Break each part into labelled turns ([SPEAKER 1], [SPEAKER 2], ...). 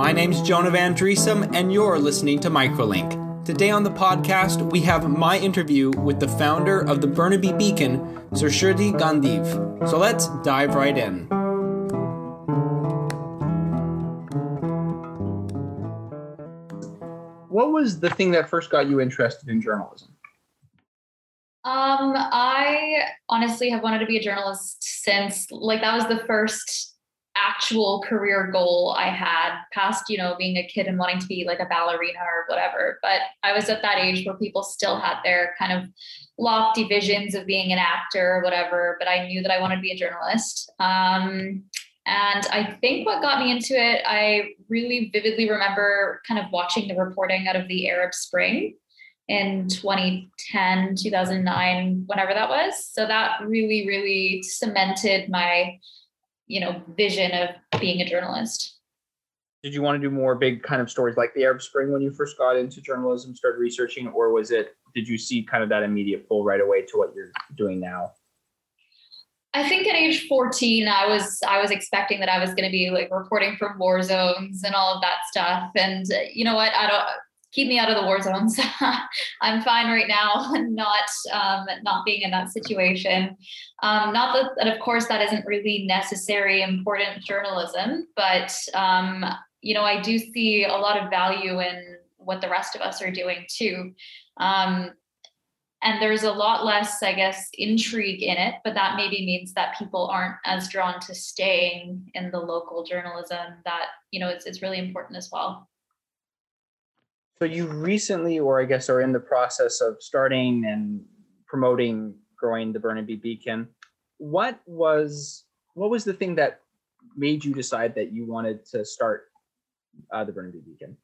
[SPEAKER 1] My name's Jonah Van Driesum, and you're listening to Microlink. Today on the podcast, we have my interview with the founder of the Burnaby Beacon, Srushti Gangdev. So let's dive right in. What was the thing that first got you interested in journalism?
[SPEAKER 2] Um, I honestly have wanted to be a journalist since like that was the first actual career goal I had past, you know, being a kid and wanting to be like a ballerina or whatever. But I was at that age where people still had their kind of lofty visions of being an actor or whatever. But I knew that I wanted to be a journalist. Um, and I think what got me into it, I really vividly remember kind of watching the reporting out of the Arab Spring in 2010, 2009, whenever that was. So that really, really cemented my you know vision of being a journalist
[SPEAKER 1] did you want to do more big kind of stories like the arab spring when you first got into journalism started researching or was it did you see kind of that immediate pull right away to what you're doing now
[SPEAKER 2] I think at age 14, I was I was expecting that I was going to be like reporting from war zones and all of that stuff. And uh, you know what? I don't keep me out of the war zones. I'm fine right now, not um, not being in that situation. Um, not that, that, of course, that isn't really necessary, important journalism, but um, you know, I do see a lot of value in what the rest of us are doing too. Um, and there's a lot less, I guess, intrigue in it, but that maybe means that people aren't as drawn to staying in the local journalism. That you know, it's it's really important as well.
[SPEAKER 1] So you recently, or I guess, are in the process of starting and promoting growing the Burnaby Beacon. What was what was the thing that made you decide that you wanted to start uh, the Burnaby Beacon?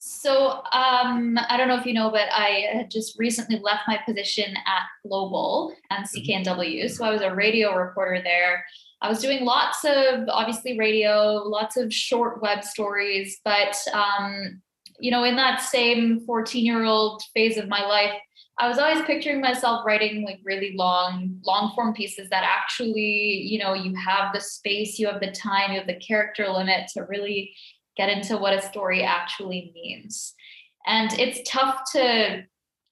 [SPEAKER 2] So um, I don't know if you know, but I had just recently left my position at Global and CKNW. Mm-hmm. So I was a radio reporter there. I was doing lots of obviously radio, lots of short web stories, but um, you know, in that same 14 year old phase of my life, I was always picturing myself writing like really long, long form pieces that actually, you know, you have the space, you have the time, you have the character limit to really get into what a story actually means. And it's tough to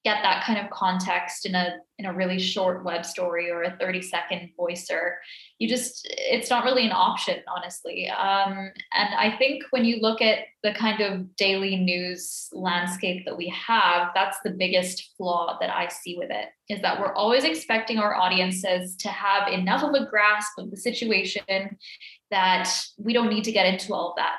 [SPEAKER 2] get that kind of context in a in a really short web story or a 30 second voicer. You just it's not really an option honestly. Um, and i think when you look at the kind of daily news landscape that we have that's the biggest flaw that i see with it is that we're always expecting our audiences to have enough of a grasp of the situation that we don't need to get into all of that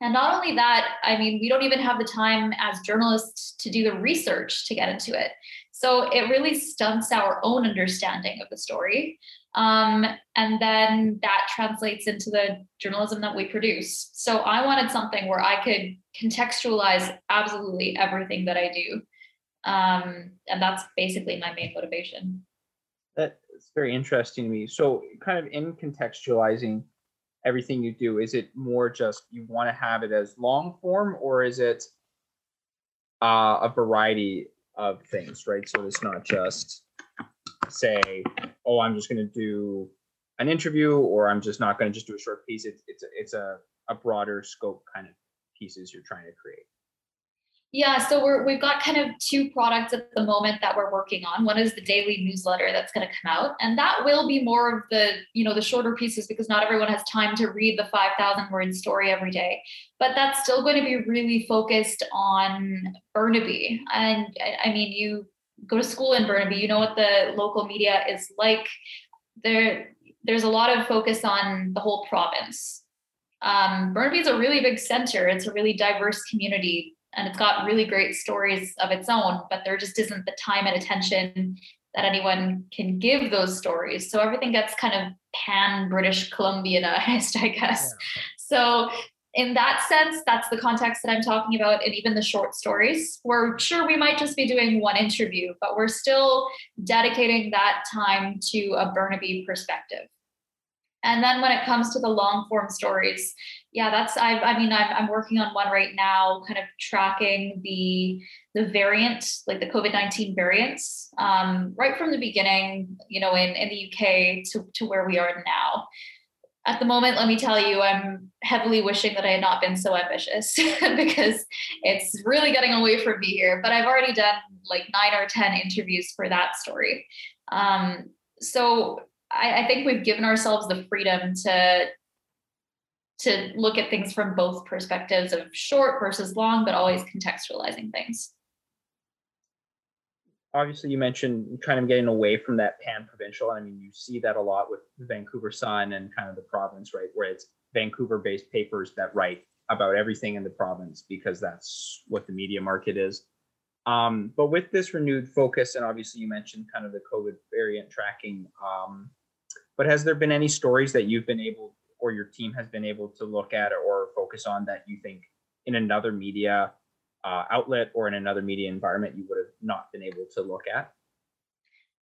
[SPEAKER 2] and not only that, I mean, we don't even have the time as journalists to do the research to get into it. So it really stunts our own understanding of the story. Um, and then that translates into the journalism that we produce. So I wanted something where I could contextualize absolutely everything that I do. Um, and that's basically my main motivation.
[SPEAKER 1] That's very interesting to me. So, kind of in contextualizing, everything you do? Is it more just you want to have it as long form, or is it uh, a variety of things, right? So it's not just say, oh, I'm just going to do an interview, or I'm just not going to just do a short piece. It's it's a, it's a a broader scope kind of pieces you're trying to create.
[SPEAKER 2] Yeah, so we're we've got kind of two products at the moment that we're working on. One is the daily newsletter that's going to come out, and that will be more of the you know the shorter pieces because not everyone has time to read the five thousand word story every day. But that's still going to be really focused on Burnaby, and I mean you go to school in Burnaby, you know what the local media is like. There, there's a lot of focus on the whole province. Um, Burnaby is a really big center. It's a really diverse community and it's got really great stories of its own, but there just isn't the time and attention that anyone can give those stories. So everything gets kind of pan British Columbianized, I guess. Yeah. So in that sense, that's the context that I'm talking about, and even the short stories. We're sure we might just be doing one interview, but we're still dedicating that time to a Burnaby perspective. And then when it comes to the long form stories, yeah, that's I. I mean, I'm I'm working on one right now, kind of tracking the the variant, like the COVID nineteen variants, um, right from the beginning. You know, in in the UK to to where we are now. at the moment, let me tell you, I'm heavily wishing that I had not been so ambitious because it's really getting away from me here. But I've already done like nine or 10 interviews for that story. Um, so I, I think we've given ourselves the freedom to to look at things from both perspectives of short versus long, but always contextualizing things.
[SPEAKER 1] Obviously, you mentioned kind of getting away from that pan provincial. I mean, you see that a lot with the Vancouver Sun and kind of the province, right? Where it's Vancouver based papers that write about everything in the province because that's what the media market is. Um, but with this renewed focus, and obviously you mentioned kind of the COVID variant tracking, um, but has there been any stories that you've been able or your team has been able to look at or focus on that you think in another media uh, outlet or in another media environment you would have not been able to look at?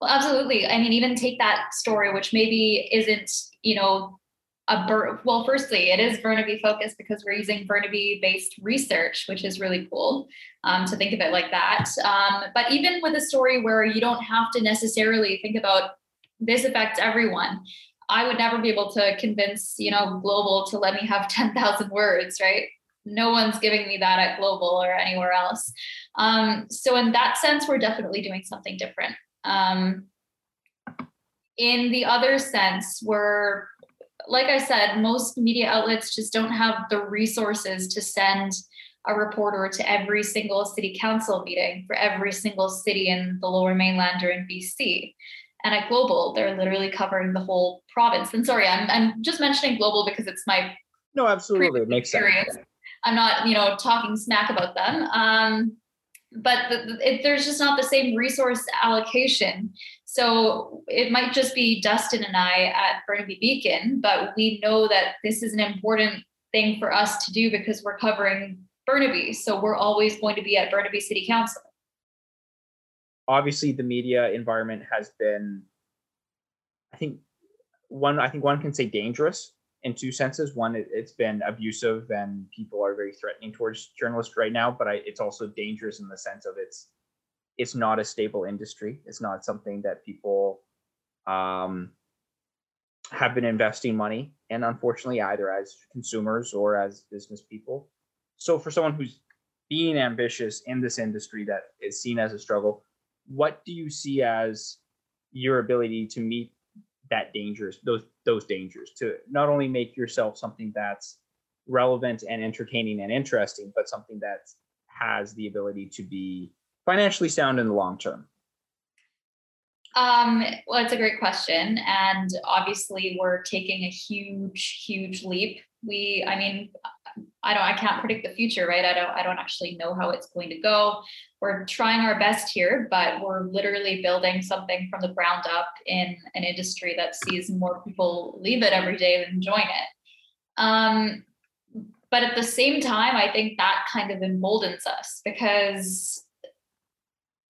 [SPEAKER 2] Well, absolutely. I mean, even take that story, which maybe isn't, you know, a Bur- well, firstly, it is Burnaby focused because we're using Burnaby based research, which is really cool um, to think of it like that. Um, but even with a story where you don't have to necessarily think about this affects everyone, I would never be able to convince, you know, Global to let me have 10,000 words, right? No one's giving me that at Global or anywhere else. Um, so, in that sense, we're definitely doing something different. Um, in the other sense, we're, like I said, most media outlets just don't have the resources to send a reporter to every single city council meeting for every single city in the lower mainland or in BC. And at Global, they're literally covering the whole province. And sorry, I'm, I'm just mentioning Global because it's my
[SPEAKER 1] no, absolutely, it makes
[SPEAKER 2] experience. sense. I'm not, you know, talking smack about them. Um, but the, it, there's just not the same resource allocation. So it might just be Dustin and I at Burnaby Beacon, but we know that this is an important thing for us to do because we're covering Burnaby. So we're always going to be at Burnaby City Council
[SPEAKER 1] obviously the media environment has been i think one i think one can say dangerous in two senses. One it, has been abusive and people are very threatening towards journalists right now but I, it's also dangerous in the sense of it's it's not a stable industry. It's not something that people um, have been investing money in unfortunately either as consumers or as business people. So for someone who's being ambitious in this industry that is seen as a struggle what do you see as your ability to meet that dangers those those dangers to not only make yourself something that's relevant and entertaining and interesting but something that has the ability to be financially sound in the long term
[SPEAKER 2] um, well, it's a great question. And obviously, we're taking a huge, huge leap. We, I mean, I don't, I can't predict the future, right? I don't, I don't actually know how it's going to go. We're trying our best here, but we're literally building something from the ground up in an industry that sees more people leave it every day than join it. Um, but at the same time, I think that kind of emboldens us because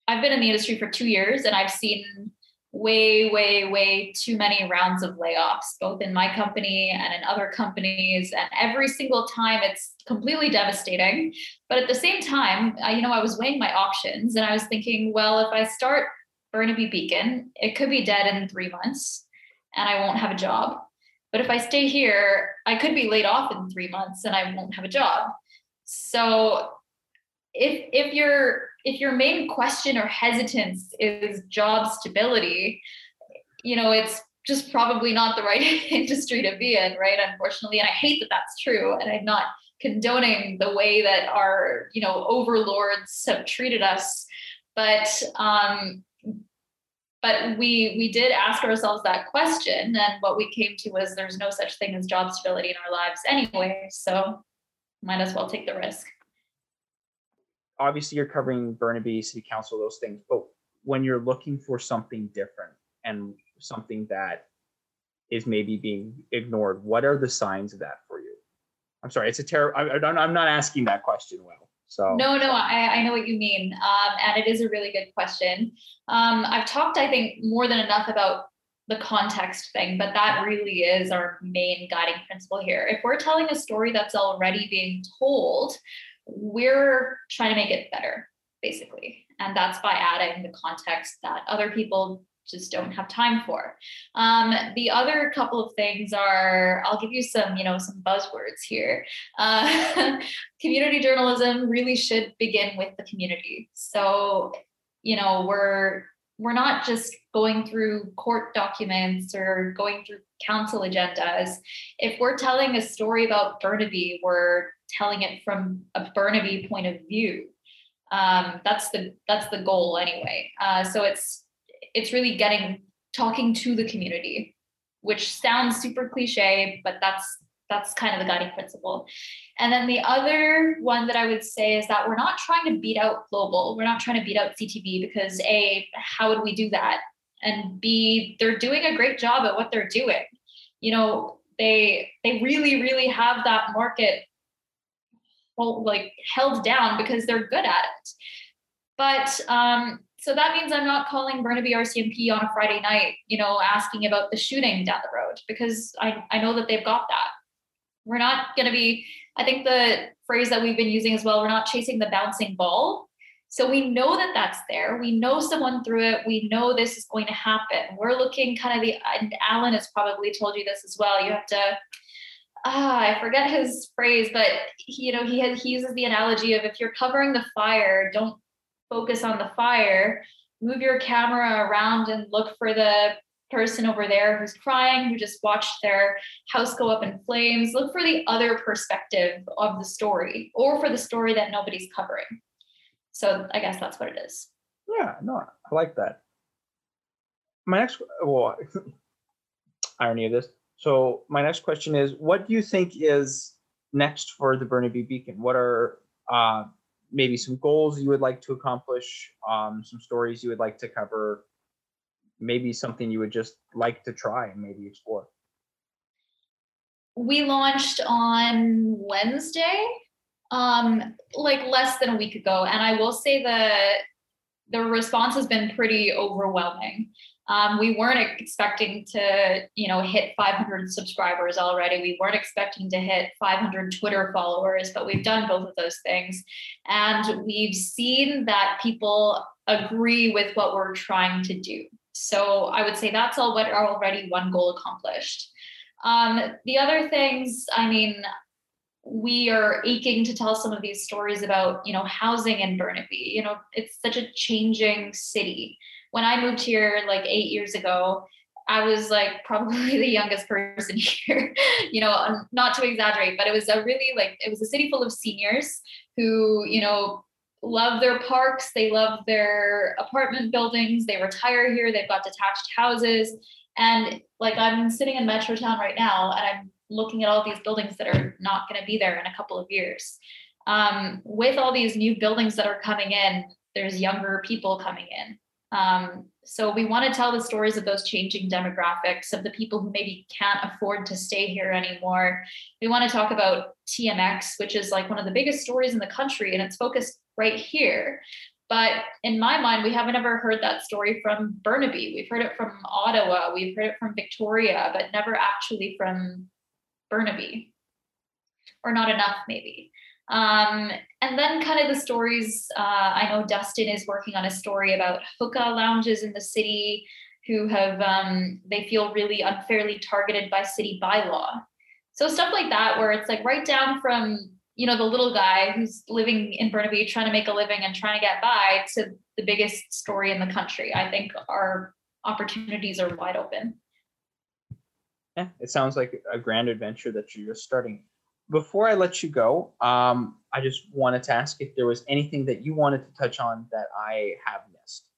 [SPEAKER 2] I've been in the industry for two years and I've seen way, way, way too many rounds of layoffs, both in my company and in other companies. And every single time it's completely devastating. But at the same time, I, you know, I was weighing my options and I was thinking, well, if I start Burnaby Beacon, it could be dead in three months and I won't have a job. But if I stay here, I could be laid off in three months and I won't have a job. So if if your if your main question or hesitance is job stability, you know, it's just probably not the right industry to be in, right? Unfortunately, and I hate that that's true, and I'm not condoning the way that our you know overlords have treated us, but um, but we we did ask ourselves that question, and what we came to was there's no such thing as job stability in our lives anyway, so might as well take the risk
[SPEAKER 1] obviously you're covering Burnaby City Council, those things, but when you're looking for something different and something that is maybe being ignored, what are the signs of that for you? I'm sorry, it's a terrible. I'm not asking that question well. So
[SPEAKER 2] no, no, I, I know what you mean, um, and it is a really good question. Um, I've talked, I think, more than enough about the context thing, but that really is our main guiding principle here. If we're telling a story that's already being told, we're trying to make it better, basically. And that's by adding the context that other people just don't have time for. Um, the other couple of things are, I'll give you some, you know, some buzzwords here. Uh, community journalism really should begin with the community. So, you know, we're we're not just going through court documents or going through council agendas. If we're telling a story about Burnaby, we're telling it from a Burnaby point of view. Um, that's the that's the goal anyway. Uh, so it's it's really getting talking to the community, which sounds super cliche, but that's that's kind of the guiding principle. And then the other one that I would say is that we're not trying to beat out global. We're not trying to beat out CTV because A, how would we do that? And B, they're doing a great job at what they're doing. You know, they they really, really have that market well, like held down because they're good at it. But um, so that means I'm not calling Burnaby RCMP on a Friday night, you know, asking about the shooting down the road because I, I know that they've got that. We're not going to be, I think the phrase that we've been using as well, we're not chasing the bouncing ball. So we know that that's there. We know someone threw it. We know this is going to happen. We're looking kind of the, and Alan has probably told you this as well. You have to, ah, I forget his phrase, but he, you know, he has, he uses the analogy of if you're covering the fire, don't focus on the fire, move your camera around and look for the person over there who's crying, who just watched their house go up in flames. Look for the other perspective of the story or for the story that nobody's covering. So I guess that's what it is.
[SPEAKER 1] Yeah, no, I like that. My next, well, irony of this. So my next question is, what do you think is next for the Burnaby Beacon? What are uh, maybe some goals you would like to accomplish, um, some stories you would like to cover, maybe something you would just like to try and maybe explore?
[SPEAKER 2] We launched on Wednesday, um, like less than a week ago, and I will say the the response has been pretty overwhelming. Um, we weren't expecting to, you know, hit 500 subscribers already. We weren't expecting to hit 500 Twitter followers, but we've done both of those things, and we've seen that people agree with what we're trying to do. So I would say that's all what already one goal accomplished. Um, the other things, I mean, we are aching to tell some of these stories about, you know, housing in Burnaby. You know, it's such a changing city when I moved here like eight years ago, I was like probably the youngest person here, you know, um, not to exaggerate, but it was a really like, it was a city full of seniors who, you know, love their parks, they love their apartment buildings, they retire here, they've got detached houses. And like I'm sitting in Metrotown right now and I'm looking at all these buildings that are not going to be there in a couple of years. Um, with all these new buildings that are coming in, there's younger people coming in. Um, so we want to tell the stories of those changing demographics of the people who maybe can't afford to stay here anymore. We want to talk about TMX, which is like one of the biggest stories in the country, and it's focused right here. But in my mind, we haven't ever heard that story from Burnaby. We've heard it from Ottawa, we've heard it from Victoria, but never actually from Burnaby, or not enough, maybe. Um, and then kind of the stories, uh, I know Dustin is working on a story about hookah lounges in the city who have, um, they feel really unfairly targeted by city bylaw. So stuff like that, where it's like right down from, you know, the little guy who's living in Burnaby trying to make a living and trying to get by to the biggest story in the country. I think our opportunities are wide open.
[SPEAKER 1] Yeah, it sounds like a grand adventure that you're just starting before I let you go, um, I just wanted to ask if there was anything that you wanted to touch on that I have missed.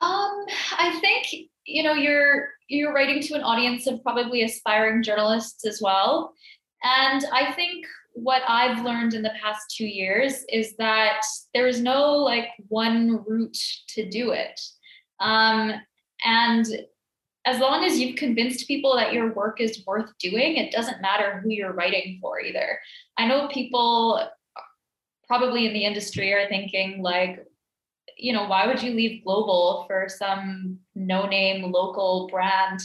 [SPEAKER 2] Um, I think you know you're you're writing to an audience of probably aspiring journalists as well, and I think what I've learned in the past two years is that there is no like one route to do it, um, and as long as you've convinced people that your work is worth doing, it doesn't matter who you're writing for either. I know people probably in the industry are thinking like, you know, why would you leave global for some no name local brand?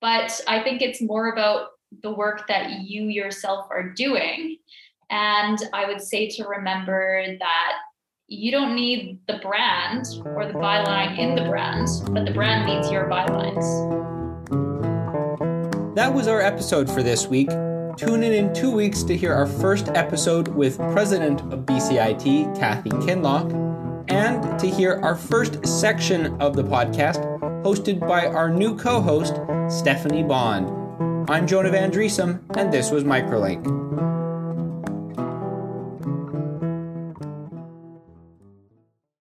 [SPEAKER 2] But I think it's more about the work that you yourself are doing. And I would say to remember that you don't need the brand or the byline in the brand, but the brand needs your bylines.
[SPEAKER 1] That was our episode for this week. Tune in in two weeks to hear our first episode with President of BCIT, Kathy Kinloch, and to hear our first section of the podcast hosted by our new co host, Stephanie Bond. I'm Jonah Van Driesum, and this was Microlink.